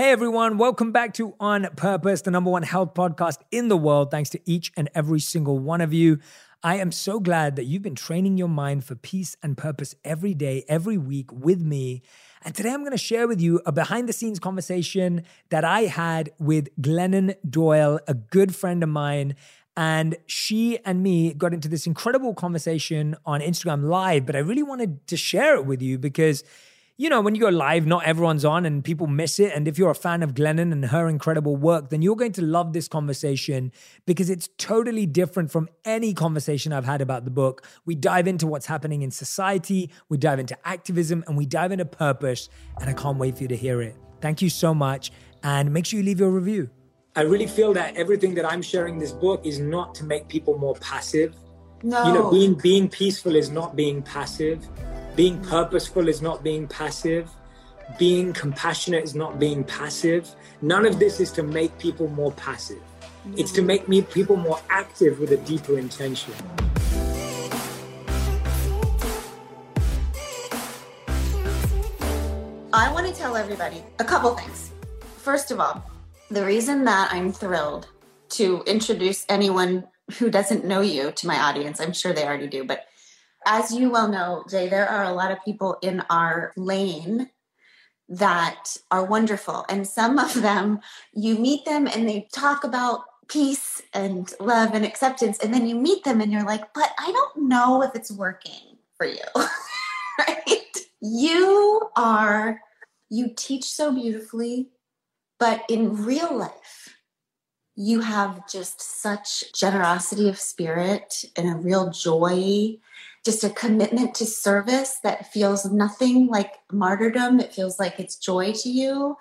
Hey everyone, welcome back to On Purpose, the number one health podcast in the world. Thanks to each and every single one of you. I am so glad that you've been training your mind for peace and purpose every day, every week with me. And today I'm going to share with you a behind the scenes conversation that I had with Glennon Doyle, a good friend of mine. And she and me got into this incredible conversation on Instagram Live, but I really wanted to share it with you because you know, when you go live, not everyone's on and people miss it. And if you're a fan of Glennon and her incredible work, then you're going to love this conversation because it's totally different from any conversation I've had about the book. We dive into what's happening in society, we dive into activism, and we dive into purpose. And I can't wait for you to hear it. Thank you so much. And make sure you leave your review. I really feel that everything that I'm sharing this book is not to make people more passive. No. You know, being being peaceful is not being passive. Being purposeful is not being passive. Being compassionate is not being passive. None of this is to make people more passive. It's to make me people more active with a deeper intention. I want to tell everybody a couple things. First of all, the reason that I'm thrilled to introduce anyone who doesn't know you to my audience, I'm sure they already do, but as you well know, Jay, there are a lot of people in our lane that are wonderful. And some of them, you meet them and they talk about peace and love and acceptance. And then you meet them and you're like, but I don't know if it's working for you. right? You are, you teach so beautifully, but in real life, you have just such generosity of spirit and a real joy just a commitment to service that feels nothing like martyrdom. It feels like it's joy to you.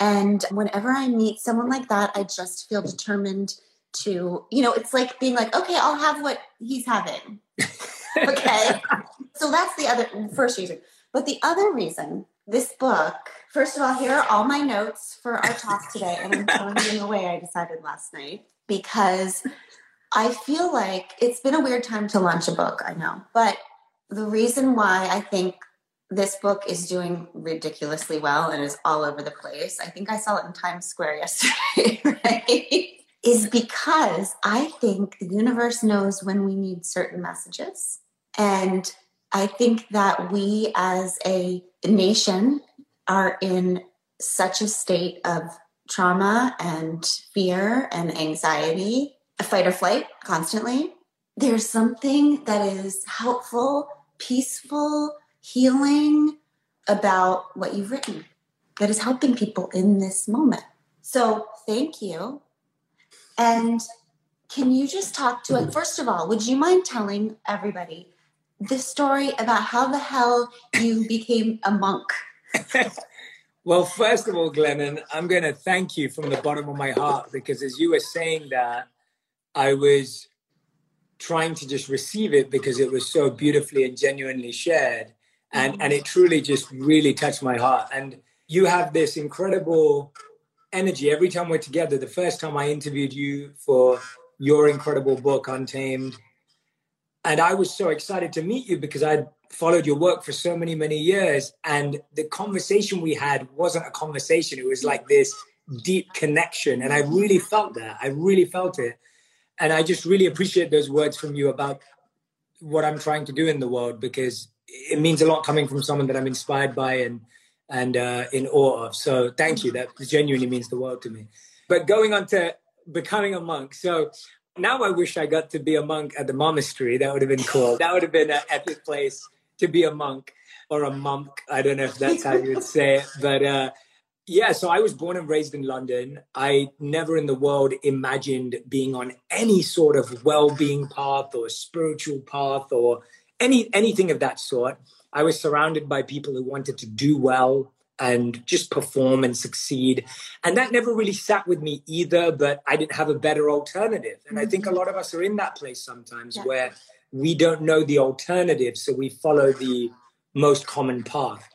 And whenever I meet someone like that, I just feel determined to, you know, it's like being like, okay, I'll have what he's having. okay. so that's the other first reason. But the other reason, this book, first of all, here are all my notes for our talk today. And I'm throwing them away, I decided last night, because I feel like it's been a weird time to launch a book, I know. But the reason why I think this book is doing ridiculously well and is all over the place, I think I saw it in Times Square yesterday, right? is because I think the universe knows when we need certain messages. And I think that we as a nation are in such a state of trauma and fear and anxiety fight or flight constantly. There's something that is helpful, peaceful, healing about what you've written that is helping people in this moment. So, thank you. And can you just talk to it? First of all, would you mind telling everybody the story about how the hell you became a monk? well, first of all, Glennon, I'm going to thank you from the bottom of my heart because as you were saying that, I was trying to just receive it because it was so beautifully and genuinely shared. And, mm-hmm. and it truly just really touched my heart. And you have this incredible energy every time we're together. The first time I interviewed you for your incredible book, Untamed, and I was so excited to meet you because I'd followed your work for so many, many years. And the conversation we had wasn't a conversation, it was like this deep connection. And I really felt that. I really felt it and I just really appreciate those words from you about what I'm trying to do in the world because it means a lot coming from someone that I'm inspired by and and uh, in awe of. So thank you. That genuinely means the world to me. But going on to becoming a monk. So now I wish I got to be a monk at the Momastery. That would have been cool. That would have been an epic place to be a monk or a monk. I don't know if that's how you would say it, but uh, yeah, so I was born and raised in London. I never in the world imagined being on any sort of well-being path or spiritual path or any anything of that sort. I was surrounded by people who wanted to do well and just perform and succeed. And that never really sat with me either, but I didn't have a better alternative. And I think a mm-hmm. lot of us are in that place sometimes yeah. where we don't know the alternative, so we follow the most common path.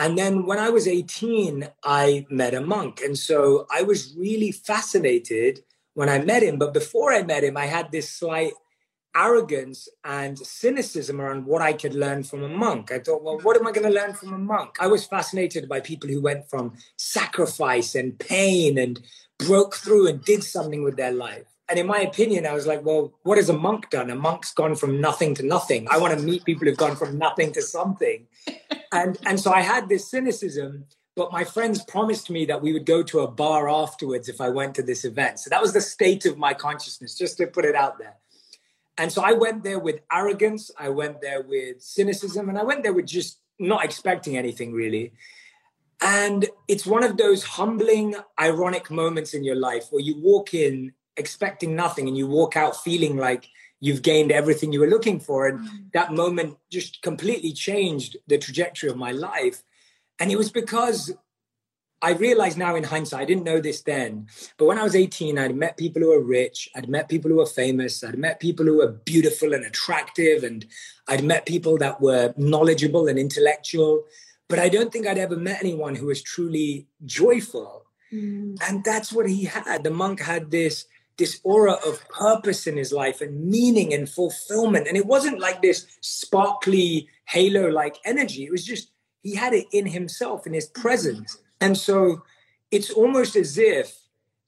And then when I was 18, I met a monk. And so I was really fascinated when I met him. But before I met him, I had this slight arrogance and cynicism around what I could learn from a monk. I thought, well, what am I going to learn from a monk? I was fascinated by people who went from sacrifice and pain and broke through and did something with their life. And in my opinion, I was like, well, what has a monk done? A monk's gone from nothing to nothing. I want to meet people who've gone from nothing to something. and and so I had this cynicism, but my friends promised me that we would go to a bar afterwards if I went to this event. So that was the state of my consciousness, just to put it out there. And so I went there with arrogance, I went there with cynicism, and I went there with just not expecting anything really. And it's one of those humbling, ironic moments in your life where you walk in expecting nothing and you walk out feeling like you've gained everything you were looking for. And mm. that moment just completely changed the trajectory of my life. And it was because I realize now in hindsight, I didn't know this then, but when I was 18, I'd met people who were rich, I'd met people who were famous, I'd met people who were beautiful and attractive, and I'd met people that were knowledgeable and intellectual. But I don't think I'd ever met anyone who was truly joyful. Mm. And that's what he had. The monk had this this aura of purpose in his life and meaning and fulfillment. And it wasn't like this sparkly halo like energy. It was just, he had it in himself, in his presence. And so it's almost as if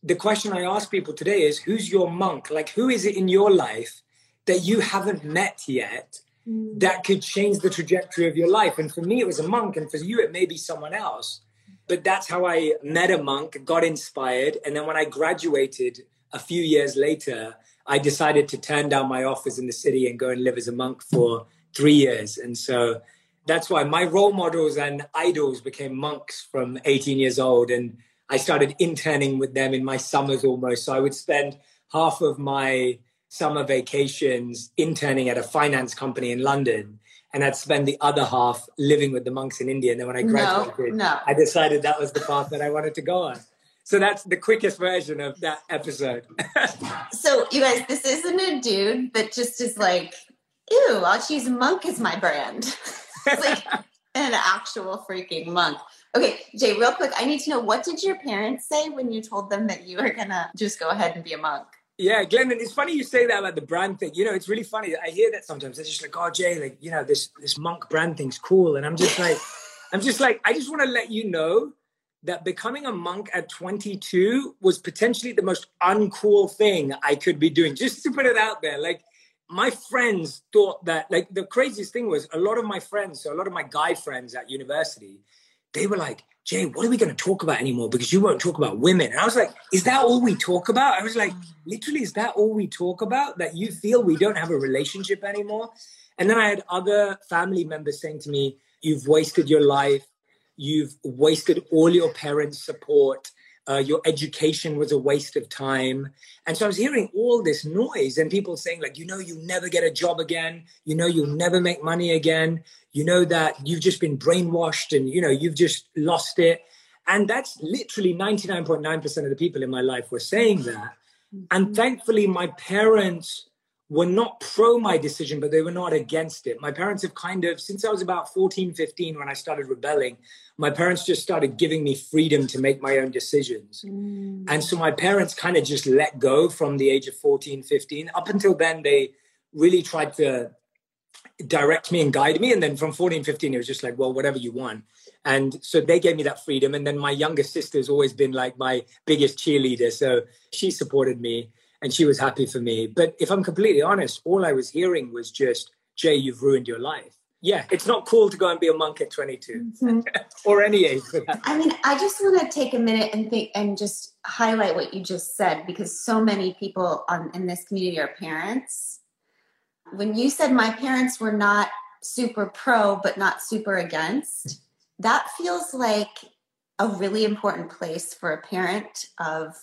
the question I ask people today is who's your monk? Like, who is it in your life that you haven't met yet mm. that could change the trajectory of your life? And for me, it was a monk. And for you, it may be someone else. But that's how I met a monk, got inspired. And then when I graduated, a few years later, I decided to turn down my offers in the city and go and live as a monk for three years. And so that's why my role models and idols became monks from 18 years old. And I started interning with them in my summers almost. So I would spend half of my summer vacations interning at a finance company in London. And I'd spend the other half living with the monks in India. And then when I graduated, no, no. I decided that was the path that I wanted to go on. So that's the quickest version of that episode. so you guys, this isn't a dude that just is like, ew, I'll choose monk as my brand. like an actual freaking monk. Okay, Jay, real quick, I need to know what did your parents say when you told them that you were gonna just go ahead and be a monk? Yeah, Glennon, it's funny you say that about the brand thing. You know, it's really funny. I hear that sometimes. They're just like, oh, Jay, like, you know, this this monk brand thing's cool. And I'm just like, I'm just like, I just want to let you know that becoming a monk at 22 was potentially the most uncool thing I could be doing, just to put it out there. Like, my friends thought that, like, the craziest thing was a lot of my friends, so a lot of my guy friends at university, they were like, Jay, what are we going to talk about anymore? Because you won't talk about women. And I was like, is that all we talk about? I was like, literally, is that all we talk about? That you feel we don't have a relationship anymore? And then I had other family members saying to me, you've wasted your life You've wasted all your parents' support. Uh, your education was a waste of time. And so I was hearing all this noise and people saying, like, you know, you'll never get a job again. You know, you'll never make money again. You know that you've just been brainwashed and, you know, you've just lost it. And that's literally 99.9% of the people in my life were saying that. And mm-hmm. thankfully, my parents were not pro my decision, but they were not against it. My parents have kind of, since I was about 14, 15, when I started rebelling, my parents just started giving me freedom to make my own decisions. Mm. And so my parents kind of just let go from the age of 14, 15. Up until then, they really tried to direct me and guide me. And then from 14, 15, it was just like, well, whatever you want. And so they gave me that freedom. And then my younger sister's always been like my biggest cheerleader. So she supported me and she was happy for me. But if I'm completely honest, all I was hearing was just, Jay, you've ruined your life. Yeah, it's not cool to go and be a monk at 22 mm-hmm. or any age. I mean, I just want to take a minute and think and just highlight what you just said because so many people on, in this community are parents. When you said my parents were not super pro but not super against, that feels like a really important place for a parent of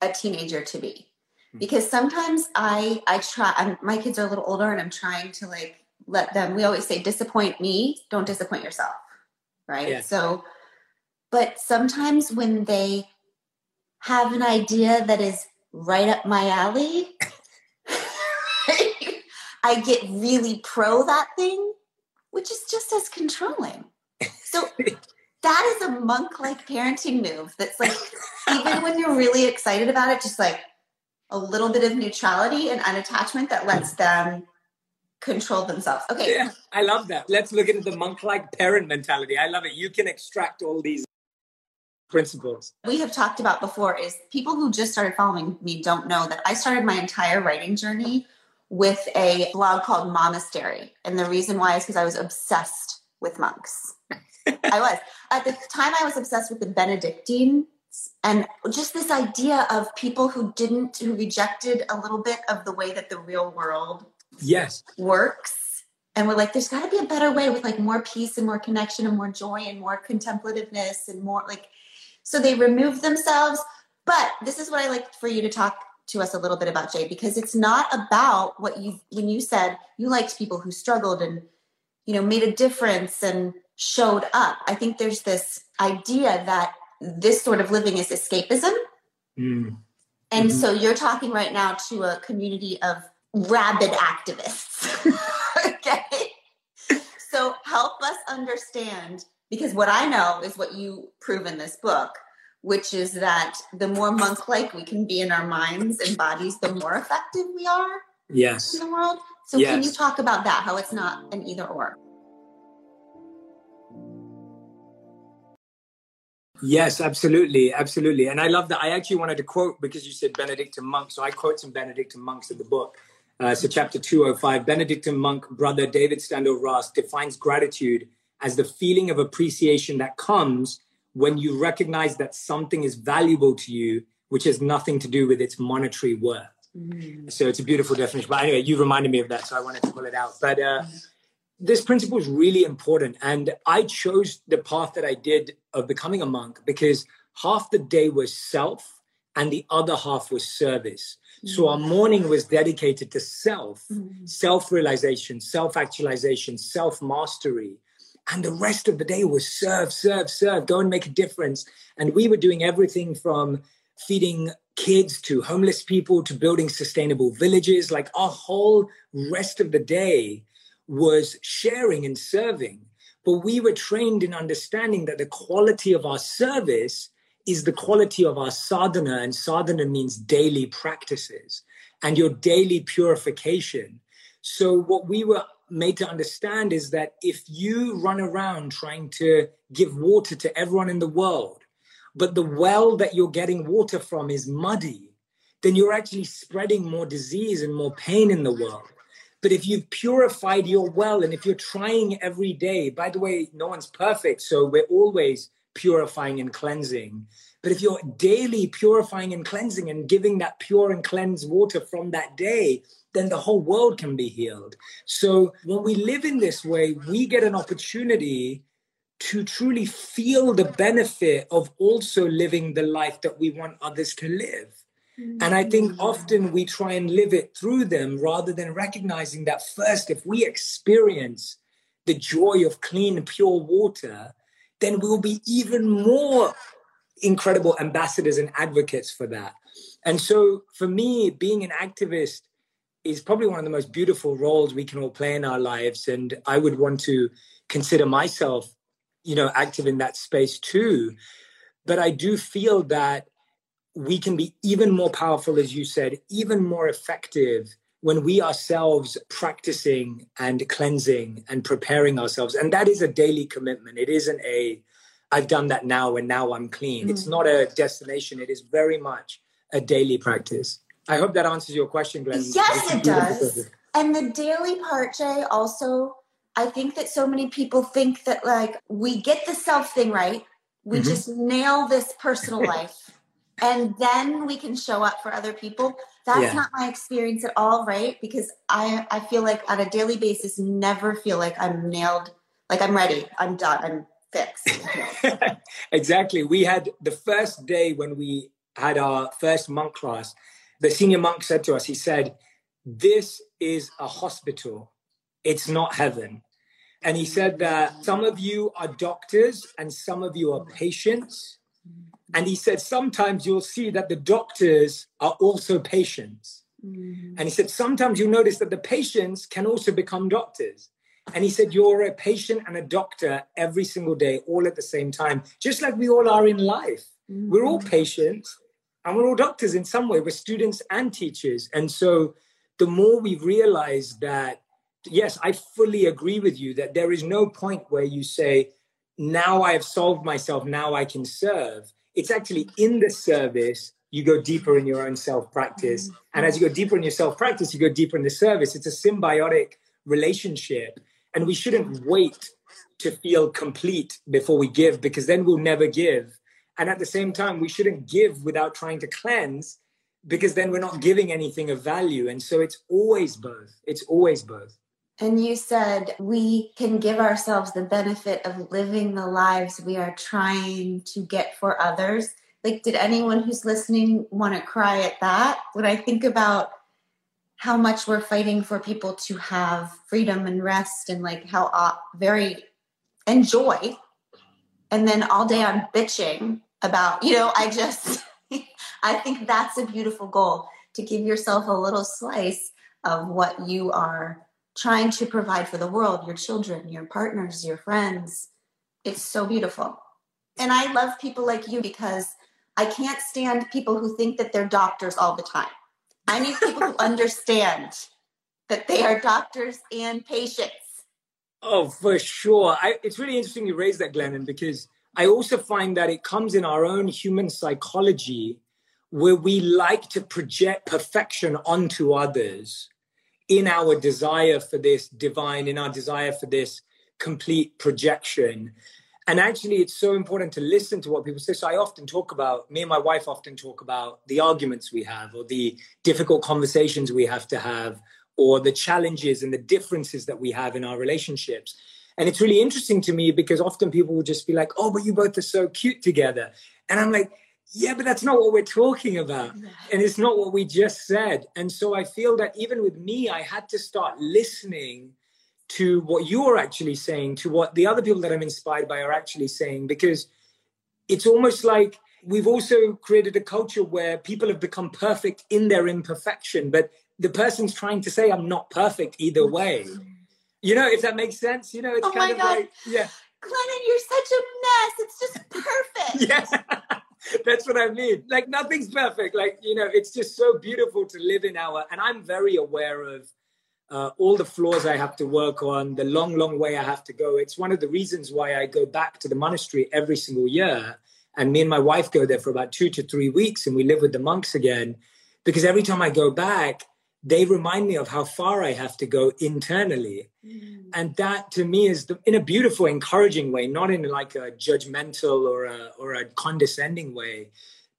a teenager to be. Mm-hmm. because sometimes I I try. I'm, my kids are a little older, and I'm trying to like let them. We always say, disappoint me, don't disappoint yourself, right? Yeah. So, but sometimes when they have an idea that is right up my alley, I get really pro that thing, which is just as controlling. So. that is a monk like parenting move that's like even when you're really excited about it just like a little bit of neutrality and unattachment that lets them control themselves. Okay. Yeah, I love that. Let's look into the monk like parent mentality. I love it. You can extract all these principles. We have talked about before is people who just started following me don't know that I started my entire writing journey with a blog called Momastery. And the reason why is because I was obsessed with monks. I was. At the time, I was obsessed with the Benedictine and just this idea of people who didn't, who rejected a little bit of the way that the real world yes. works and we're like there's got to be a better way with like more peace and more connection and more joy and more contemplativeness and more like so they remove themselves. But this is what i like for you to talk to us a little bit about jay because it's not about what you when you said you liked people who struggled and you know made a difference and showed up. I think there's this idea that this sort of living is escapism mm. and mm-hmm. so you're talking right now to a community of rabid activists. okay. So help us understand, because what I know is what you prove in this book, which is that the more monk like we can be in our minds and bodies, the more effective we are yes. in the world. So yes. can you talk about that, how it's not an either or? Yes, absolutely, absolutely. And I love that. I actually wanted to quote because you said Benedictine monk, so I quote some Benedictine monks in the book. Uh, so, chapter 205 Benedictine monk brother David Steindl-Rast defines gratitude as the feeling of appreciation that comes when you recognize that something is valuable to you, which has nothing to do with its monetary worth. Mm. So, it's a beautiful definition. But anyway, you reminded me of that, so I wanted to pull it out. But uh, this principle is really important. And I chose the path that I did of becoming a monk because half the day was self and the other half was service. So our morning was dedicated to self, mm-hmm. self realization, self actualization, self mastery. And the rest of the day was serve, serve, serve, go and make a difference. And we were doing everything from feeding kids to homeless people to building sustainable villages. Like our whole rest of the day was sharing and serving. But we were trained in understanding that the quality of our service is the quality of our sadhana, and sadhana means daily practices and your daily purification. So, what we were made to understand is that if you run around trying to give water to everyone in the world, but the well that you're getting water from is muddy, then you're actually spreading more disease and more pain in the world. But if you've purified your well and if you're trying every day, by the way, no one's perfect. So we're always purifying and cleansing. But if you're daily purifying and cleansing and giving that pure and cleansed water from that day, then the whole world can be healed. So when we live in this way, we get an opportunity to truly feel the benefit of also living the life that we want others to live. And I think mm-hmm. often we try and live it through them rather than recognizing that first, if we experience the joy of clean, pure water, then we'll be even more incredible ambassadors and advocates for that. And so for me, being an activist is probably one of the most beautiful roles we can all play in our lives. And I would want to consider myself, you know, active in that space too. But I do feel that we can be even more powerful, as you said, even more effective when we ourselves practicing and cleansing and preparing ourselves. And that is a daily commitment. It isn't a i've done that now and now i'm clean. Mm-hmm. it's not a destination. It is very much a daily practice. I hope that answers your question glenn. Yes it does. and the daily part jay also i think that so many people think that like we get the self thing right. We mm-hmm. just nail this personal life and then we can show up for other people. That's yeah. not my experience at all right? Because i i feel like on a daily basis never feel like i'm nailed like i'm ready i'm done i'm fixed. Exactly. We had the first day when we had our first monk class the senior monk said to us he said this is a hospital. It's not heaven. And he said that some of you are doctors and some of you are patients and he said, sometimes you'll see that the doctors are also patients. Mm-hmm. And he said, sometimes you'll notice that the patients can also become doctors. And he said, You're a patient and a doctor every single day, all at the same time, just like we all are in life. Mm-hmm. We're all patients and we're all doctors in some way. We're students and teachers. And so the more we realize that, yes, I fully agree with you that there is no point where you say, now I have solved myself, now I can serve. It's actually in the service, you go deeper in your own self practice. Mm-hmm. And as you go deeper in your self practice, you go deeper in the service. It's a symbiotic relationship. And we shouldn't wait to feel complete before we give because then we'll never give. And at the same time, we shouldn't give without trying to cleanse because then we're not giving anything of value. And so it's always both. It's always both. And you said we can give ourselves the benefit of living the lives we are trying to get for others. Like, did anyone who's listening want to cry at that? When I think about how much we're fighting for people to have freedom and rest and like how uh, very and joy and then all day i'm bitching about you know i just i think that's a beautiful goal to give yourself a little slice of what you are trying to provide for the world your children your partners your friends. It's so beautiful. And i love people like you because i can't stand people who think that they're doctors all the time. I need people who understand that they are doctors and patients. Oh, for sure. I, it's really interesting you raise that, Glennon, because I also find that it comes in our own human psychology where we like to project perfection onto others in our desire for this divine, in our desire for this complete projection. And actually, it's so important to listen to what people say. So I often talk about, me and my wife often talk about the arguments we have or the difficult conversations we have to have or the challenges and the differences that we have in our relationships. And it's really interesting to me because often people will just be like, oh, but you both are so cute together. And I'm like, yeah, but that's not what we're talking about. And it's not what we just said. And so I feel that even with me, I had to start listening to what you're actually saying, to what the other people that I'm inspired by are actually saying, because it's almost like we've also created a culture where people have become perfect in their imperfection, but the person's trying to say I'm not perfect either way. You know, if that makes sense. You know, it's oh kind of God. like, yeah. Glennon, you're such a mess. It's just perfect. yeah. That's what I mean. Like nothing's perfect. Like, you know, it's just so beautiful to live in our and I'm very aware of uh, all the flaws I have to work on, the long, long way I have to go. It's one of the reasons why I go back to the monastery every single year. And me and my wife go there for about two to three weeks and we live with the monks again. Because every time I go back, they remind me of how far I have to go internally. Mm. And that to me is the, in a beautiful, encouraging way, not in like a judgmental or a, or a condescending way,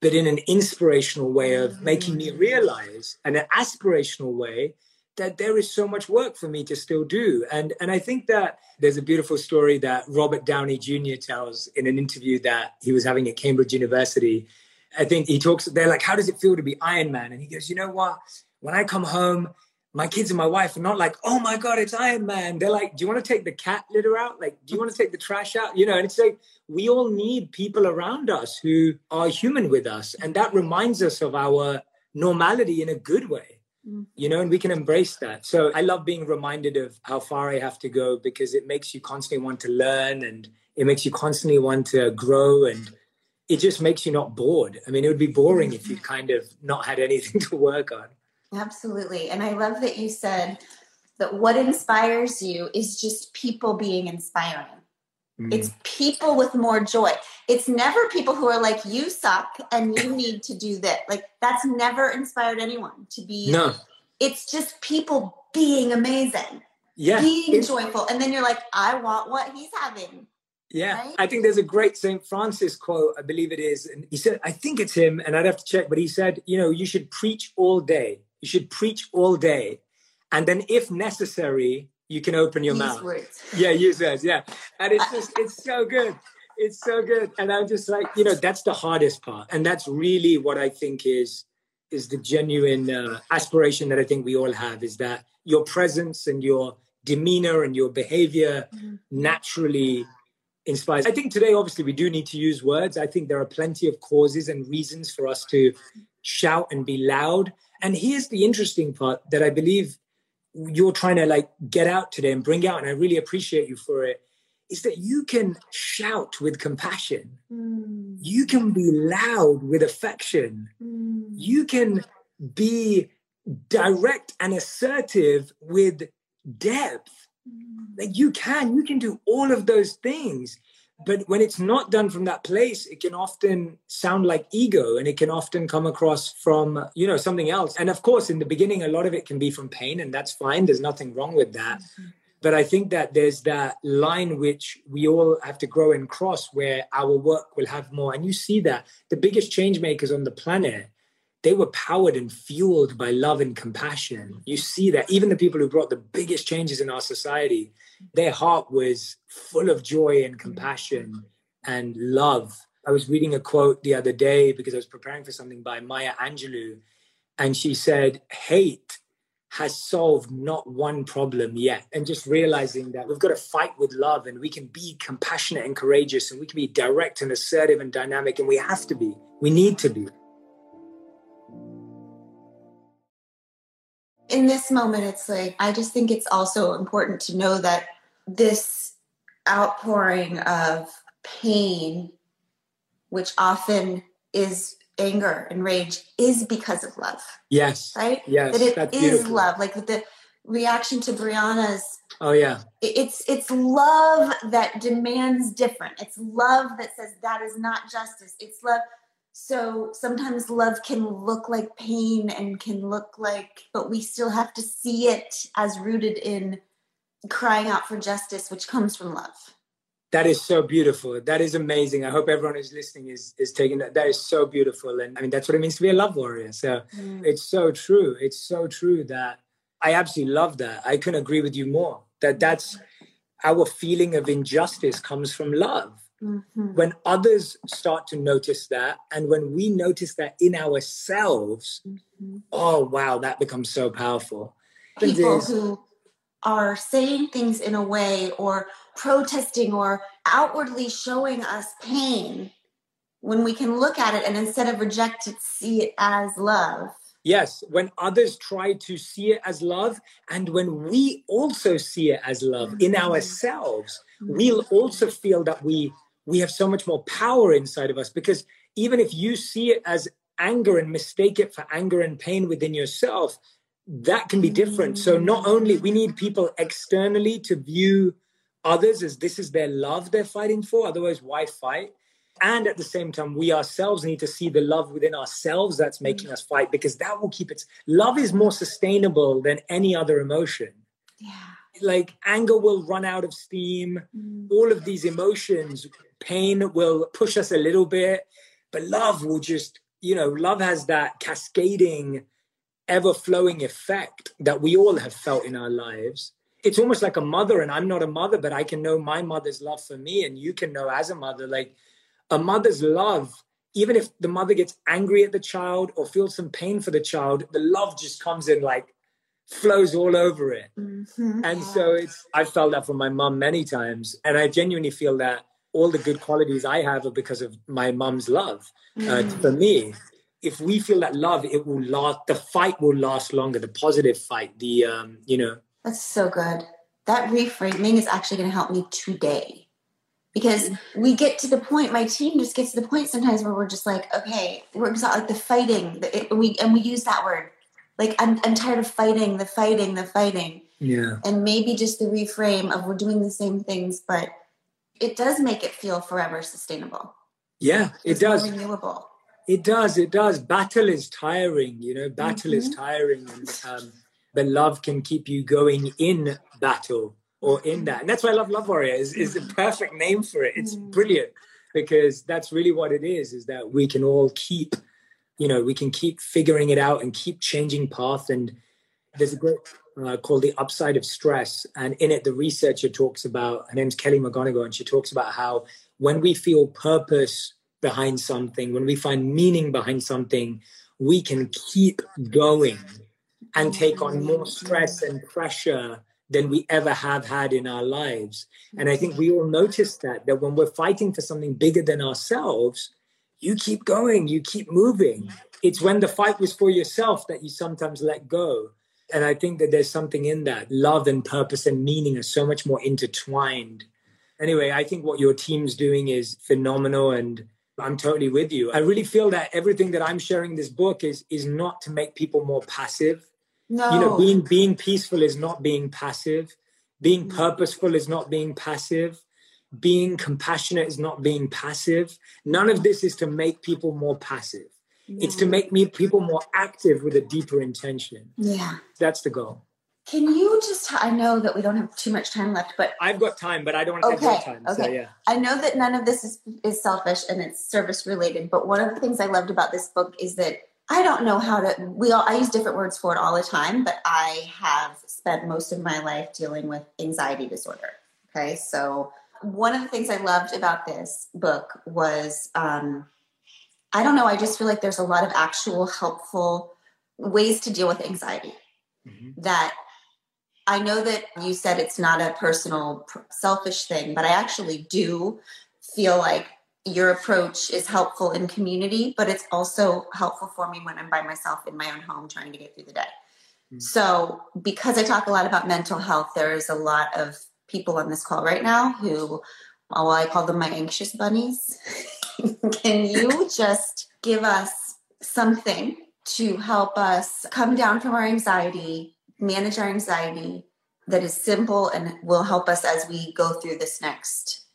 but in an inspirational way of making me mm. realize and an aspirational way that there is so much work for me to still do. And, and I think that there's a beautiful story that Robert Downey Jr. tells in an interview that he was having at Cambridge University. I think he talks, they're like, how does it feel to be Iron Man? And he goes, you know what? When I come home, my kids and my wife are not like, oh my God, it's Iron Man. They're like, do you want to take the cat litter out? Like, do you want to take the trash out? You know, and it's like, we all need people around us who are human with us. And that reminds us of our normality in a good way, mm. you know, and we can embrace that. So I love being reminded of how far I have to go because it makes you constantly want to learn and it makes you constantly want to grow and it just makes you not bored. I mean, it would be boring if you kind of not had anything to work on. Absolutely. And I love that you said that what inspires you is just people being inspiring. Mm. It's people with more joy. It's never people who are like, you suck and you need to do this. Like, that's never inspired anyone to be. No. It's just people being amazing. Yeah. Being joyful. And then you're like, I want what he's having. Yeah, right? I think there's a great St. Francis quote, I believe it is. And he said, I think it's him, and I'd have to check, but he said, you know, you should preach all day you should preach all day. And then if necessary, you can open your use mouth. Words. Yeah, use words. Yeah. And it's just, it's so good. It's so good. And I'm just like, you know, that's the hardest part. And that's really what I think is is the genuine uh, aspiration that I think we all have is that your presence and your demeanor and your behavior mm-hmm. naturally inspires. I think today, obviously, we do need to use words. I think there are plenty of causes and reasons for us to shout and be loud. And here's the interesting part that I believe you're trying to like get out today and bring out, and I really appreciate you for it, is that you can shout with compassion. Mm. You can be loud with affection. Mm. You can be direct and assertive with depth. Mm. Like you can, you can do all of those things. But when it's not done from that place, it can often sound like ego and it can often come across from, you know, something else. And of course, in the beginning, a lot of it can be from pain, and that's fine. There's nothing wrong with that. Mm-hmm. But I think that there's that line which we all have to grow and cross where our work will have more. And you see that the biggest change makers on the planet they were powered and fueled by love and compassion. You see that even the people who brought the biggest changes in our society, their heart was full of joy and compassion and love. I was reading a quote the other day because I was preparing for something by Maya Angelou, and she said, Hate has solved not one problem yet. And just realizing that we've got to fight with love and we can be compassionate and courageous and we can be direct and assertive and dynamic, and we have to be. We need to be. In this moment, it's like, I just think it's also important to know that this outpouring of pain, which often is anger and rage, is because of love. Yes. Right? Yes. That it is beautiful. love. Like the reaction to Breonna's. Oh yeah. It's it's love that demands different. It's love that says that is not justice. It's love so sometimes love can look like pain and can look like, but we still have to see it as rooted in crying out for justice, which comes from love. That is so beautiful. That is amazing. I hope everyone who's listening is is taking that. That is so beautiful, and I mean that's what it means to be a love warrior. So mm. it's so true. It's so true that I absolutely love that. I couldn't agree with you more. That that's our feeling of injustice comes from love Mm-hmm. When others start to notice that, and when we notice that in ourselves, mm-hmm. oh, wow, that becomes so powerful. People is, who are saying things in a way or protesting or outwardly showing us pain, when we can look at it and instead of reject it, see it as love. Yes, when others try to see it as love, and when we also see it as love mm-hmm. in ourselves, we'll also feel that we we have so much more power inside of us because even if you see it as anger and mistake it for anger and pain within yourself, that can be different. So not only we need people externally to view others as this is their love they're fighting for, otherwise why fight? And at the same time, we ourselves need to see the love within ourselves that's making us fight because that will keep it. Love is more sustainable than any other emotion. Yeah. Like anger will run out of steam. Mm. All of these emotions pain will push us a little bit, but love will just, you know, love has that cascading, ever flowing effect that we all have felt in our lives. It's almost like a mother, and I'm not a mother, but I can know my mother's love for me, and you can know as a mother, like a mother's love, even if the mother gets angry at the child or feels some pain for the child, the love just comes in like flows all over it. Mm-hmm. And so it's I felt that from my mom many times. And I genuinely feel that all the good qualities I have are because of my mom's love uh, mm. for me. If we feel that love, it will last. The fight will last longer. The positive fight. The um, you know. That's so good. That reframing is actually going to help me today because we get to the point. My team just gets to the point sometimes where we're just like, okay, we're exhausted. Like the fighting. The, it, we and we use that word. Like I'm, I'm tired of fighting. The fighting. The fighting. Yeah. And maybe just the reframe of we're doing the same things, but it does make it feel forever sustainable. Yeah, it it's does. renewable. It does. It does. Battle is tiring. You know, battle mm-hmm. is tiring, and um, but love can keep you going in battle or in that. And that's why I love Love Warrior. is is the perfect name for it. It's mm-hmm. brilliant because that's really what it is. Is that we can all keep, you know, we can keep figuring it out and keep changing path. And there's a great uh, called The Upside of Stress. And in it, the researcher talks about, her name's Kelly McGonigal, and she talks about how when we feel purpose behind something, when we find meaning behind something, we can keep going and take on more stress and pressure than we ever have had in our lives. And I think we all mm-hmm. notice that, that when we're fighting for something bigger than ourselves, you keep going, you keep moving. Mm-hmm. It's when the fight was for yourself that you sometimes let go. And I think that there's something in that. Love and purpose and meaning are so much more intertwined. Anyway, I think what your team's doing is phenomenal and I'm totally with you. I really feel that everything that I'm sharing this book is is not to make people more passive. No. You know, being being peaceful is not being passive. Being mm. purposeful is not being passive. Being compassionate is not being passive. None of this is to make people more passive. It's to make me people more active with a deeper intention. Yeah. That's the goal. Can you just? I know that we don't have too much time left, but I've got time, but I don't want to okay, take your time. Okay. So, yeah. I know that none of this is, is selfish and it's service related, but one of the things I loved about this book is that I don't know how to. We all I use different words for it all the time, but I have spent most of my life dealing with anxiety disorder. Okay, so one of the things I loved about this book was um, I don't know. I just feel like there's a lot of actual helpful ways to deal with anxiety mm-hmm. that I know that you said it's not a personal, selfish thing, but I actually do feel like your approach is helpful in community, but it's also helpful for me when I'm by myself in my own home trying to get through the day. Mm-hmm. So, because I talk a lot about mental health, there is a lot of people on this call right now who, well, I call them my anxious bunnies. Can you just give us something to help us come down from our anxiety, manage our anxiety that is simple and will help us as we go through this next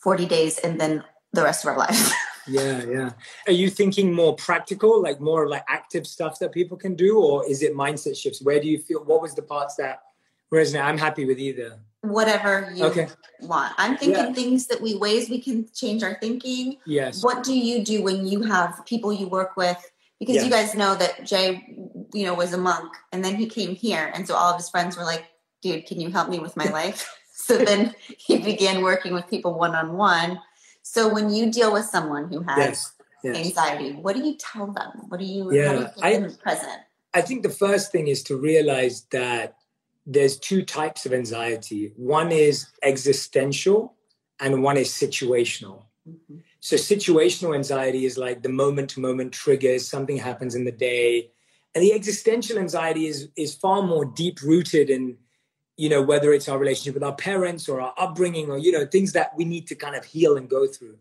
40 days and then the rest of our lives. yeah, yeah. Are you thinking more practical, like more like active stuff that people can do, or is it mindset shifts? Where do you feel what was the parts that resonate? I'm happy with either. Whatever you okay. want. I'm thinking yeah. things that we ways we can change our thinking. Yes. What do you do when you have people you work with because yeah. you guys know that Jay, you know, was a monk and then he came here. And so all of his friends were like, dude, can you help me with my life? so then he began working with people one on one. So when you deal with someone who has yes. Yes. anxiety, what do you tell them? What do you, yeah, do you I, present? I think the first thing is to realize that there's two types of anxiety. One is existential and one is situational. Mm-hmm. So situational anxiety is like the moment to moment triggers, something happens in the day. And the existential anxiety is is far more deep rooted in, you know, whether it's our relationship with our parents or our upbringing or, you know, things that we need to kind of heal and go through.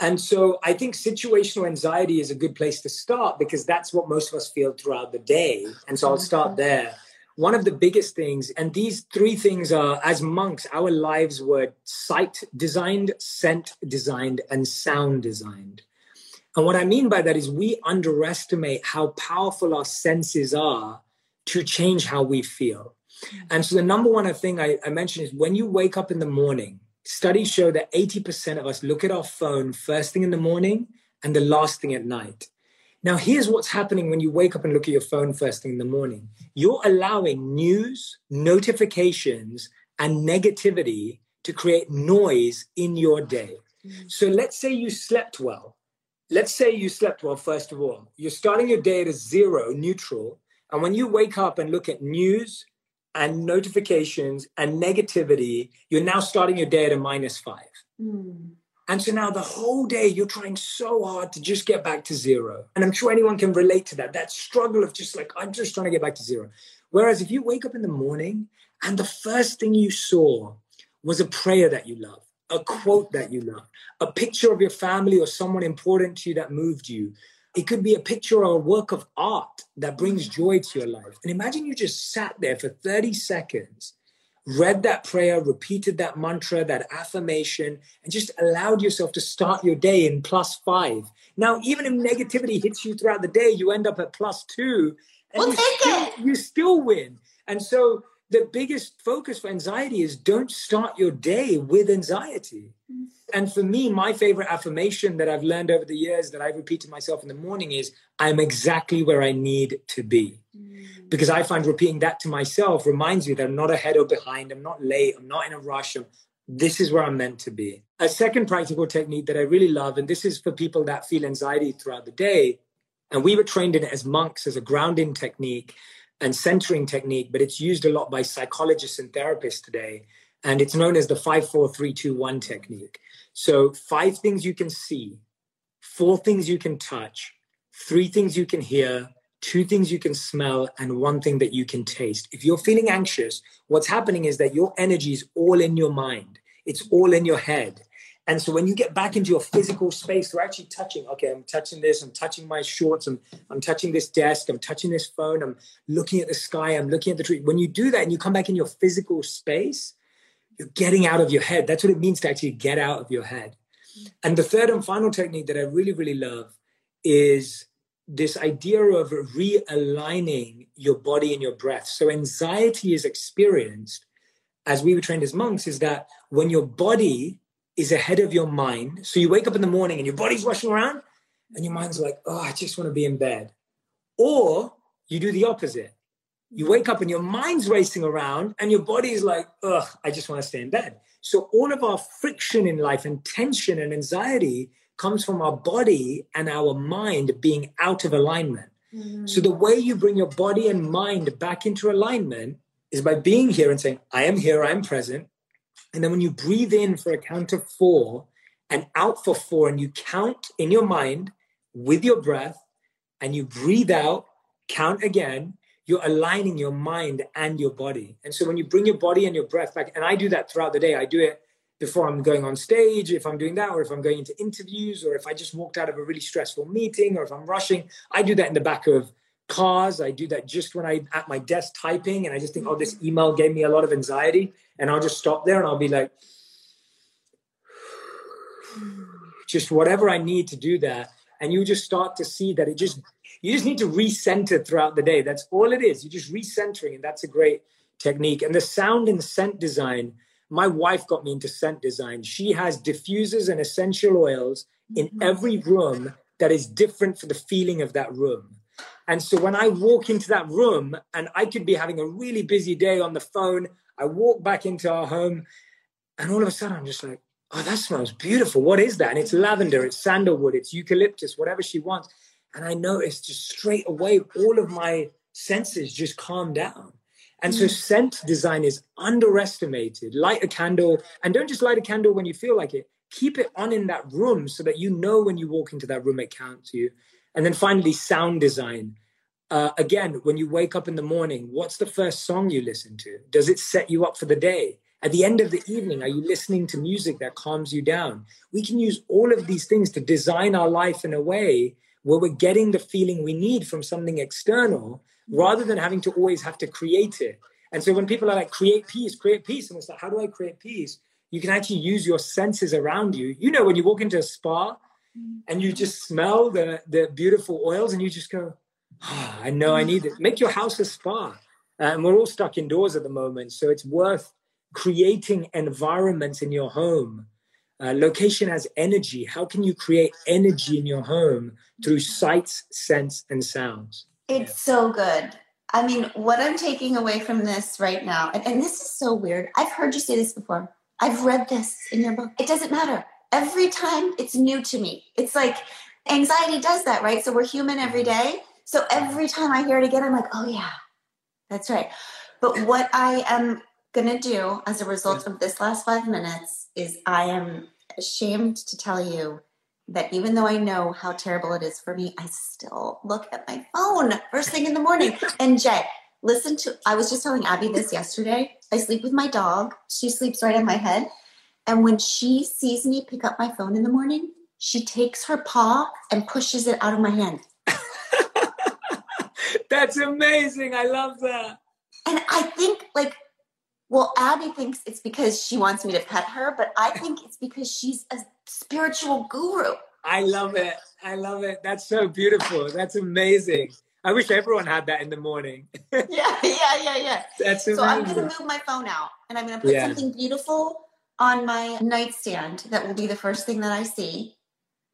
And so I think situational anxiety is a good place to start because that's what most of us feel throughout the day. And so I'll start mm-hmm. there one of the biggest things, and these three things are as monks, our lives were sight designed, scent designed, and sound designed. And what I mean by that is we underestimate how powerful our senses are to change how we feel. And so the number one thing I, I mentioned is when you wake up in the morning, studies show that 80% of us look at our phone first thing in the morning and the last thing at night. Now, here's what's happening when you wake up and look at your phone first thing in the morning. You're allowing news, notifications, and negativity to create noise in your day. Mm-hmm. So let's say you slept well. Let's say you slept well, first of all. You're starting your day at a zero, neutral. And when you wake up and look at news and notifications and negativity, you're now starting your day at a minus five. Mm. And so now the whole day you're trying so hard to just get back to zero. And I'm sure anyone can relate to that, that struggle of just like, I'm just trying to get back to zero. Whereas if you wake up in the morning and the first thing you saw was a prayer that you love, a quote that you love, a picture of your family or someone important to you that moved you. It could be a picture or a work of art that brings joy to your life. And imagine you just sat there for 30 seconds read that prayer, repeated that mantra, that affirmation, and just allowed yourself to start your day in plus five. Now, even if negativity hits you throughout the day, you end up at plus two. And we'll you take still, it. You still win. And so the biggest focus for anxiety is don't start your day with anxiety. And for me, my favorite affirmation that I've learned over the years that I repeat to myself in the morning is I'm exactly where I need to be. Mm. Because I find repeating that to myself reminds me that I'm not ahead or behind, I'm not late, I'm not in a rush. I'm, this is where I'm meant to be. A second practical technique that I really love, and this is for people that feel anxiety throughout the day, and we were trained in it as monks as a grounding technique and centering technique, but it's used a lot by psychologists and therapists today. And it's known as the 54321 technique. So, five things you can see, four things you can touch, three things you can hear, two things you can smell, and one thing that you can taste. If you're feeling anxious, what's happening is that your energy is all in your mind. It's all in your head. And so when you get back into your physical space, we're actually touching, okay, I'm touching this, I'm touching my shorts, I'm, I'm touching this desk, I'm touching this phone, I'm looking at the sky, I'm looking at the tree. When you do that and you come back in your physical space, you're getting out of your head. That's what it means to actually get out of your head. And the third and final technique that I really, really love is this idea of realigning your body and your breath. So anxiety is experienced as we were trained as monks is that when your body is ahead of your mind, so you wake up in the morning and your body's rushing around and your mind's like, oh, I just want to be in bed. Or you do the opposite. You wake up and your mind's racing around and your body is like, ugh, I just want to stay in bed. So all of our friction in life and tension and anxiety comes from our body and our mind being out of alignment. Mm-hmm. So the way you bring your body and mind back into alignment is by being here and saying, I am here, I am present. And then when you breathe in for a count of four and out for four, and you count in your mind with your breath, and you breathe out, count again, you're aligning your mind and your body. And so when you bring your body and your breath back, and I do that throughout the day, I do it before I'm going on stage, if I'm doing that, or if I'm going into interviews, or if I just walked out of a really stressful meeting, or if I'm rushing, I do that in the back of cars. I do that just when I'm at my desk typing and I just think, oh, this email gave me a lot of anxiety. And I'll just stop there and I'll be like, just whatever I need to do that. And you just start to see that it just, you just need to recenter throughout the day. That's all it is. You're just recentering. And that's a great technique. And the sound and scent design, my wife got me into scent design. She has diffusers and essential oils in mm-hmm. every room that is different for the feeling of that room. And so when I walk into that room and I could be having a really busy day on the phone, I walk back into our home and all of a sudden I'm just like, oh, that smells beautiful. What is that? And it's lavender, it's sandalwood, it's eucalyptus, whatever she wants. And I noticed just straight away, all of my senses just calm down. And so mm. scent design is underestimated. Light a candle and don't just light a candle when you feel like it. Keep it on in that room so that you know when you walk into that room, it counts you. And then finally, sound design. Uh, again, when you wake up in the morning, what's the first song you listen to? Does it set you up for the day? At the end of the evening, are you listening to music that calms you down? We can use all of these things to design our life in a way where we're getting the feeling we need from something external mm-hmm. rather than having to always have to create it. And so when people are like, create peace, create peace, and it's like, how do I create peace? You can actually use your senses around you. You know, when you walk into a spa mm-hmm. and you just smell the, the beautiful oils and you just go, oh, I know I need it. Make your house a spa. Uh, and we're all stuck indoors at the moment. So it's worth creating environments in your home. Uh, location has energy. How can you create energy in your home through sights, scents, and sounds? It's so good. I mean, what I'm taking away from this right now, and, and, this is so weird. I've heard you say this before. I've read this in your book. It doesn't matter. Every time it's new to me. It's like anxiety does that, right? So we're human every day. So every time I hear it again, I'm like, oh, yeah, that's right. But what I am going to do as a result of this last five minutes is I am ashamed to tell you that even though I know how terrible it is for me, I still look at my phone first thing in the morning. And Jay, listen to, I was just telling Abby this yesterday. I sleep with my dog, she sleeps right on my head. And when she sees me pick up my phone in the morning, she takes her paw and pushes it out of my hand. That's amazing. I love that. And I think, like, well, Abby thinks it's because she wants me to pet her, but I think it's because she's a spiritual guru. I love it. I love it. That's so beautiful. That's amazing. I wish everyone had that in the morning. yeah, yeah, yeah, yeah. That's amazing. So I'm going to move my phone out and I'm going to put yeah. something beautiful on my nightstand that will be the first thing that I see.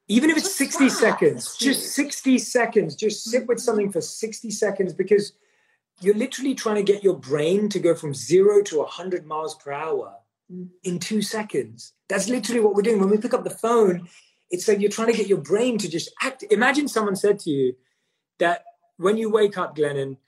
Even if it's just 60 seconds, just 60 seconds, just sit with something for 60 seconds because – you're literally trying to get your brain to go from zero to 100 miles per hour mm. in two seconds. That's literally what we're doing. When we pick up the phone, it's like you're trying to get your brain to just act. Imagine someone said to you that when you wake up, Glennon,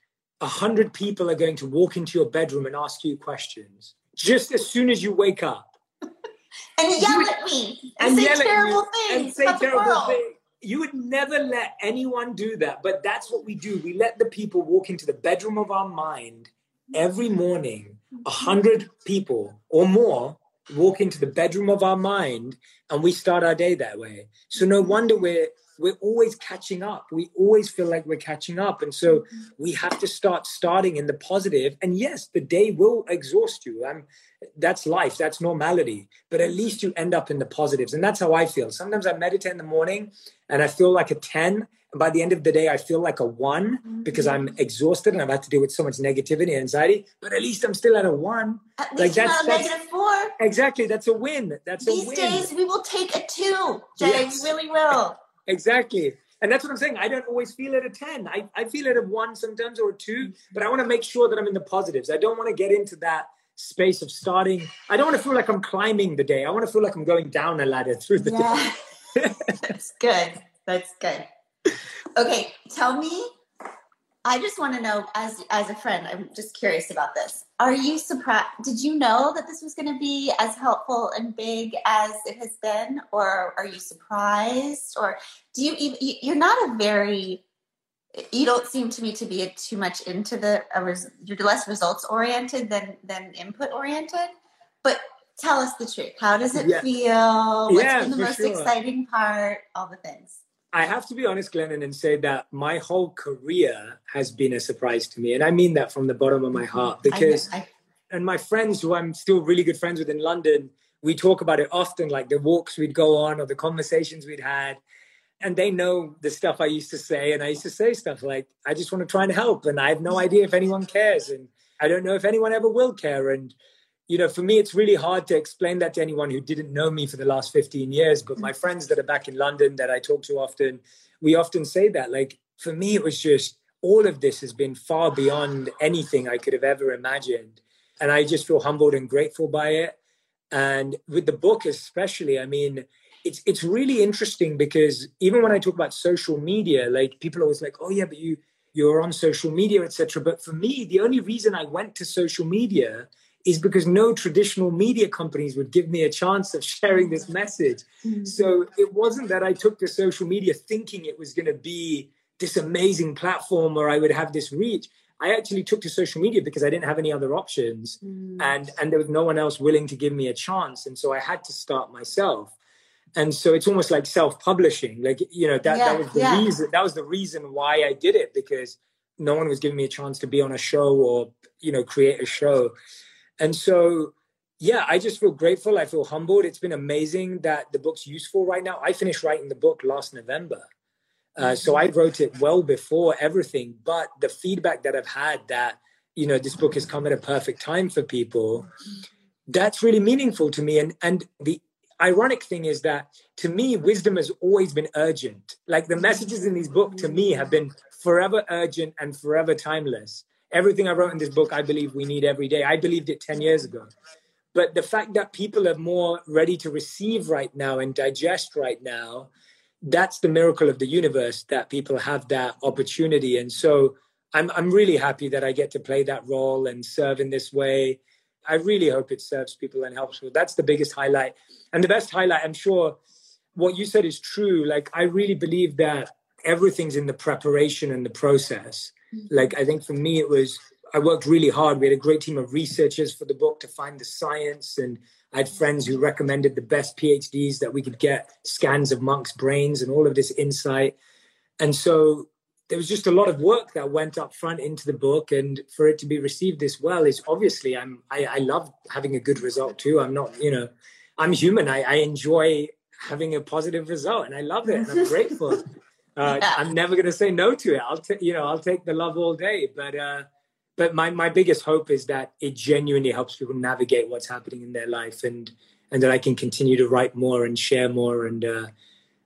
a hundred people are going to walk into your bedroom and ask you questions just as soon as you wake up. and yell at me and, and say terrible things. And say terrible things you would never let anyone do that but that's what we do. We let the people walk into the bedroom of our mind every morning a hundred people or more walk into the bedroom of our mind and we start our day that way. So no wonder we're we're always catching up. We always feel like we're catching up. And so mm-hmm. we have to start starting in the positive. And yes, the day will exhaust you. I'm, that's life, that's normality. But at least you end up in the positives. And that's how I feel. Sometimes I meditate in the morning and I feel like a 10 and by the end of the day, I feel like a one mm-hmm. because I'm exhausted and I've had to deal with so much negativity and anxiety. But at least I'm still at a one. At like that's, that's negative four. Exactly, that's a win. That's These a win. days we will take a two, Jay. Yes. We really will. exactly. And that's what I'm saying. I don't always feel it a 10. I, I feel it a one sometimes or a two, but I want to make sure that I'm in the positives. I don't want to get into that space of starting. I don't want to feel like I'm climbing the day. I want to feel like I'm going down a ladder through the yeah. day. that's good. That's good. Okay, tell me. I just want to know, as as a friend, I'm just curious about this. Are you surprised? Did you know that this was going to be as helpful and big as it has been, or are you surprised? Or do you even? You're not a very. You don't seem to me to be too much into the. You're less results oriented than than input oriented. But tell us the truth. How does it yeah. feel? What's yeah, been the most sure. exciting part? All the things. I have to be honest, Glennon, and say that my whole career has been a surprise to me. And I mean that from the bottom of my mm-hmm. heart because, I, I, and my friends who I'm still really good friends with in London, we talk about it often, like the walks we'd go on or the conversations we'd had. And they know the stuff I used to say. And I used to say stuff like, I just want to try and help. And I have no idea if anyone cares. And I don't know if anyone ever will care. And you know, for me, it's really hard to explain that to anyone who didn't know me for the last 15 years. But my mm-hmm. friends that are back in London that I talk to often, we often say that. Like, for me, it was just all of this has been far beyond anything I could have ever imagined. And I just feel humbled and grateful by it. And with the book, especially, I mean, it's it's really interesting because even when I talk about social media, like people are always like, "Oh yeah, but you you're on social media, etc." But for me, the only reason I went to social media is because no traditional media companies would give me a chance of sharing this message. Mm-hmm. So it wasn't that I took to social media thinking it was going to be this amazing platform where I would have this reach. I actually took to social media because I didn't have any other options mm. and and there was no one else willing to give me a chance and so I had to start myself. And so it's almost like self-publishing. Like you know that yeah, that was the yeah. reason that was the reason why I did it because no one was giving me a chance to be on a show or you know create a show. And so, yeah, I just feel grateful. I feel humbled. It's been amazing that the book's useful right now. I finished writing the book last November. Uh, so I wrote it well before everything, but the feedback that I've had that, you know, this book has come at a perfect time for people, that's really meaningful to me. And, and the ironic thing is that to me, wisdom has always been urgent. Like the messages in these books to me have been forever urgent and forever timeless everything I wrote in this book, I believe we need every day. I believed it 10 years ago. But the fact that people are more ready to receive right now and digest right now, that's the miracle of the universe that people have that opportunity. And so I'm, I'm really happy that I get to play that role and serve in this way. I really hope it serves people and helps people. That's the biggest highlight. And the best highlight, I'm sure what you said is true. Like, I really believe that everything's in the preparation and the process. Like I think for me it was I worked really hard. We had a great team of researchers for the book to find the science and I had friends who recommended the best PhDs that we could get scans of monks' brains and all of this insight. And so there was just a lot of work that went up front into the book and for it to be received this well is obviously i'm i, I love having a good result too i'm not you know i'm human I, I enjoy having a positive result and i love it and i'm grateful uh, yeah. I'm never going to say no to it. I'll take, you know, I'll take the love all day. But, uh, but my, my biggest hope is that it genuinely helps people navigate what's happening in their life and, and that I can continue to write more and share more. And, uh,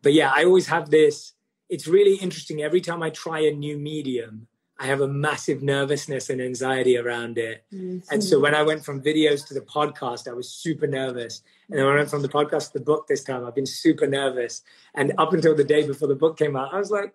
but yeah, I always have this, it's really interesting. Every time I try a new medium, I have a massive nervousness and anxiety around it. Mm-hmm. And so when I went from videos to the podcast, I was super nervous. And then when I went from the podcast to the book this time, I've been super nervous. And up until the day before the book came out, I was like,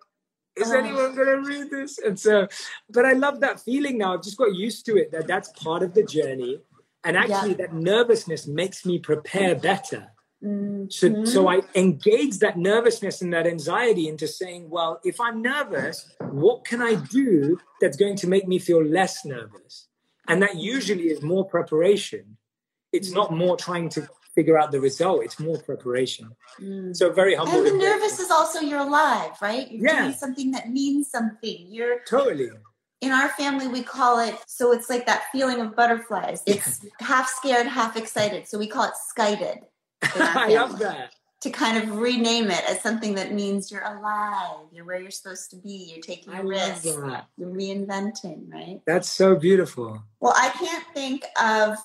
is oh. anyone going to read this? And so, but I love that feeling now. I've just got used to it that that's part of the journey. And actually, yeah. that nervousness makes me prepare better. Mm-hmm. So, so I engage that nervousness and that anxiety into saying, well, if I'm nervous, what can I do that's going to make me feel less nervous? And that usually is more preparation. It's not more trying to figure out the result. It's more preparation. Mm. So very humble. And the nervous is also you're alive, right? You're yeah. doing something that means something. You're totally. In our family, we call it so it's like that feeling of butterflies. It's half scared, half excited. So we call it skited. I love that to kind of rename it as something that means you're alive, you're where you're supposed to be, you're taking a risk, you're reinventing, right? That's so beautiful. Well, I can't think of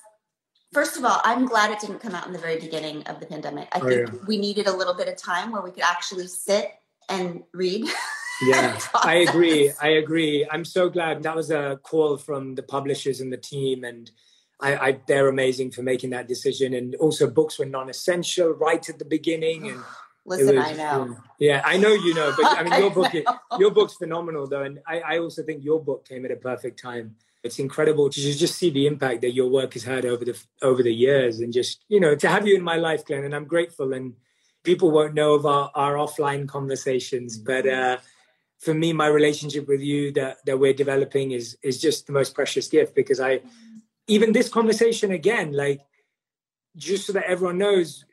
first of all, I'm glad it didn't come out in the very beginning of the pandemic. I oh, think yeah. we needed a little bit of time where we could actually sit and read. Yeah, I agree. I agree. I'm so glad that was a call from the publishers and the team and I, I, they're amazing for making that decision. And also, books were non-essential right at the beginning. And listen, was, I know. Yeah, I know you know, but I mean, your book, your book's phenomenal, though, and I, I also think your book came at a perfect time. It's incredible to just see the impact that your work has had over the over the years, and just you know to have you in my life, Glenn. And I'm grateful. And people won't know of our, our offline conversations, but. uh for me, my relationship with you that, that we're developing is is just the most precious gift because I even this conversation again, like just so that everyone knows,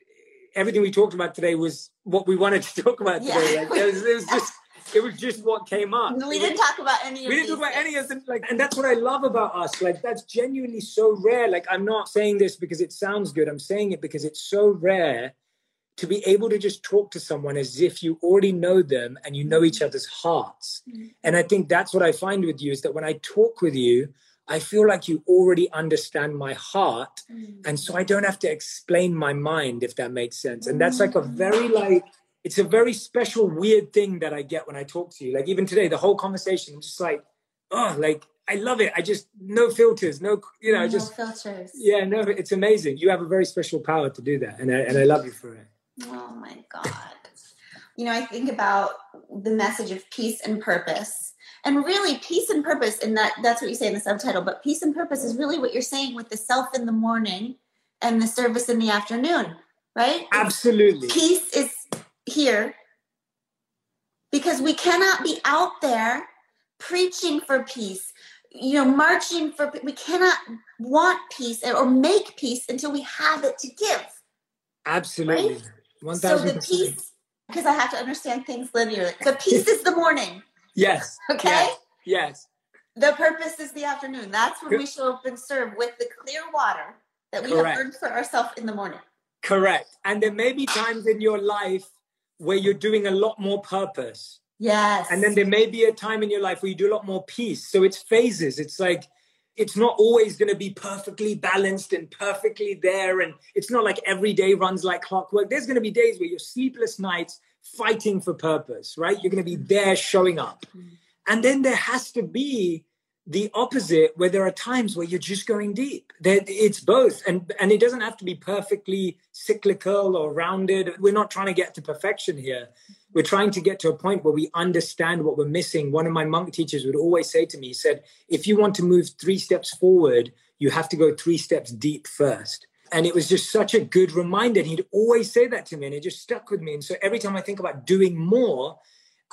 everything we talked about today was what we wanted to talk about today. Yeah. Like, it, was, it, was, just it was just what came up. We didn't talk about any. we didn't talk about any of them. Like, and that's what I love about us. Like, that's genuinely so rare. Like, I'm not saying this because it sounds good. I'm saying it because it's so rare to be able to just talk to someone as if you already know them and you know each other's hearts. Mm-hmm. And I think that's what I find with you is that when I talk with you, I feel like you already understand my heart. Mm. And so I don't have to explain my mind, if that makes sense. And that's like a very, like, it's a very special, weird thing that I get when I talk to you. Like, even today, the whole conversation, I'm just like, oh, like, I love it. I just, no filters, no, you know, no just. filters. Yeah, no, it's amazing. You have a very special power to do that. And I, and I love you for it. Oh my God. You know, I think about the message of peace and purpose and really peace and purpose and that that's what you say in the subtitle but peace and purpose is really what you're saying with the self in the morning and the service in the afternoon right? Absolutely. Peace is here because we cannot be out there preaching for peace you know marching for we cannot want peace or make peace until we have it to give absolutely. right? 1000%. so the peace because i have to understand things linearly. The peace is the morning Yes. Okay. Yes. yes. The purpose is the afternoon. That's when we show up and serve with the clear water that we Correct. have earned for ourselves in the morning. Correct. And there may be times in your life where you're doing a lot more purpose. Yes. And then there may be a time in your life where you do a lot more peace. So it's phases. It's like it's not always going to be perfectly balanced and perfectly there. And it's not like every day runs like clockwork. There's going to be days where you're sleepless nights fighting for purpose, right? You're going to be there showing up. And then there has to be the opposite where there are times where you're just going deep. That it's both. And and it doesn't have to be perfectly cyclical or rounded. We're not trying to get to perfection here. We're trying to get to a point where we understand what we're missing. One of my monk teachers would always say to me, he said, if you want to move three steps forward, you have to go three steps deep first. And it was just such a good reminder. He'd always say that to me, and it just stuck with me. And so every time I think about doing more,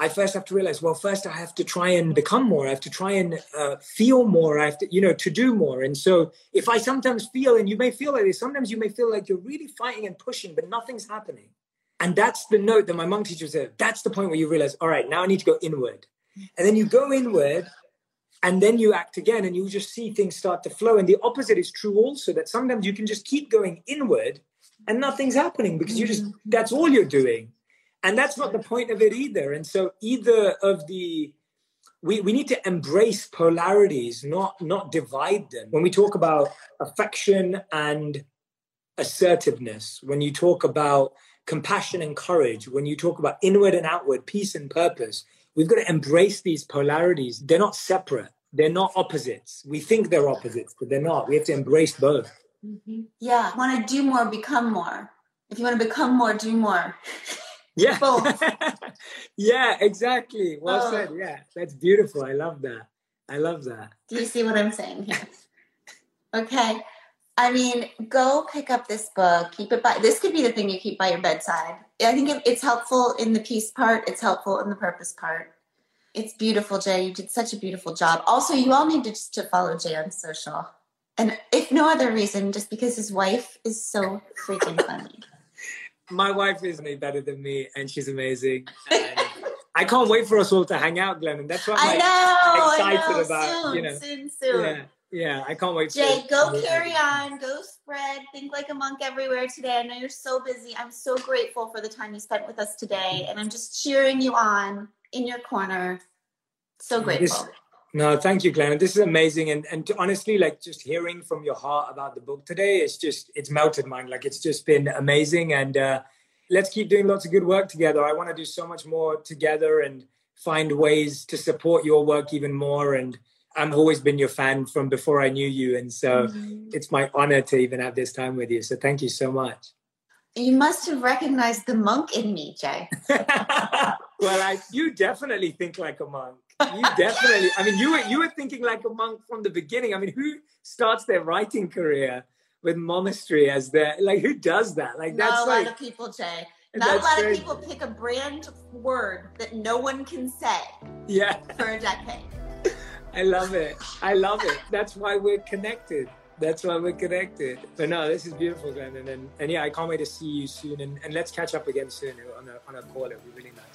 I first have to realize, well, first I have to try and become more. I have to try and uh, feel more. I have to, you know, to do more. And so if I sometimes feel, and you may feel like this, sometimes you may feel like you're really fighting and pushing, but nothing's happening. And that's the note that my monk teacher said. That's the point where you realize, all right, now I need to go inward. And then you go inward and then you act again and you just see things start to flow. And the opposite is true also that sometimes you can just keep going inward and nothing's happening because you just mm-hmm. that's all you're doing. And that's not the point of it either. And so either of the we, we need to embrace polarities not not divide them. When we talk about affection and assertiveness when you talk about compassion and courage when you talk about inward and outward peace and purpose we've got to embrace these polarities. They're not separate. They're not opposites. We think they're opposites, but they're not. We have to embrace both. Mm-hmm. Yeah. Want to do more, become more. If you want to become more, do more. Yeah. Both. yeah, exactly. Well oh. said. Yeah. That's beautiful. I love that. I love that. Do you see what I'm saying here? okay. I mean, go pick up this book. Keep it by. This could be the thing you keep by your bedside. I think it, it's helpful in the peace part. It's helpful in the purpose part. It's beautiful, Jay. You did such a beautiful job. Also, you all need to just to follow Jay on social. And if no other reason, just because his wife is so freaking funny. My wife is no better than me, and she's amazing. And I can't wait for us all to hang out, Glenn. And that's what I'm like, know. excited know. about, Soon, you know. soon, soon. Yeah, yeah. I can't wait. Jay, for go carry on, go spread, think like a monk everywhere today. I know you're so busy. I'm so grateful for the time you spent with us today, and I'm just cheering you on in your corner. So grateful. This- No, thank you, Glenn. This is amazing, and and honestly, like just hearing from your heart about the book today, it's just it's melted mine. Like it's just been amazing, and uh, let's keep doing lots of good work together. I want to do so much more together and find ways to support your work even more. And I've always been your fan from before I knew you, and so Mhm. it's my honor to even have this time with you. So thank you so much. You must have recognized the monk in me, Jay. well, I, you definitely think like a monk. You definitely. I mean, you were you were thinking like a monk from the beginning. I mean, who starts their writing career with Momastery as their like? Who does that? Like Not that's a lot like of people, Jay. Not a lot of people pick a brand word that no one can say yeah. for a decade. I love it. I love it. That's why we're connected. That's why we're connected. But no, this is beautiful, Glenn. And and, and yeah, I can't wait to see you soon. And, and let's catch up again soon on a on a call. It'll be really nice.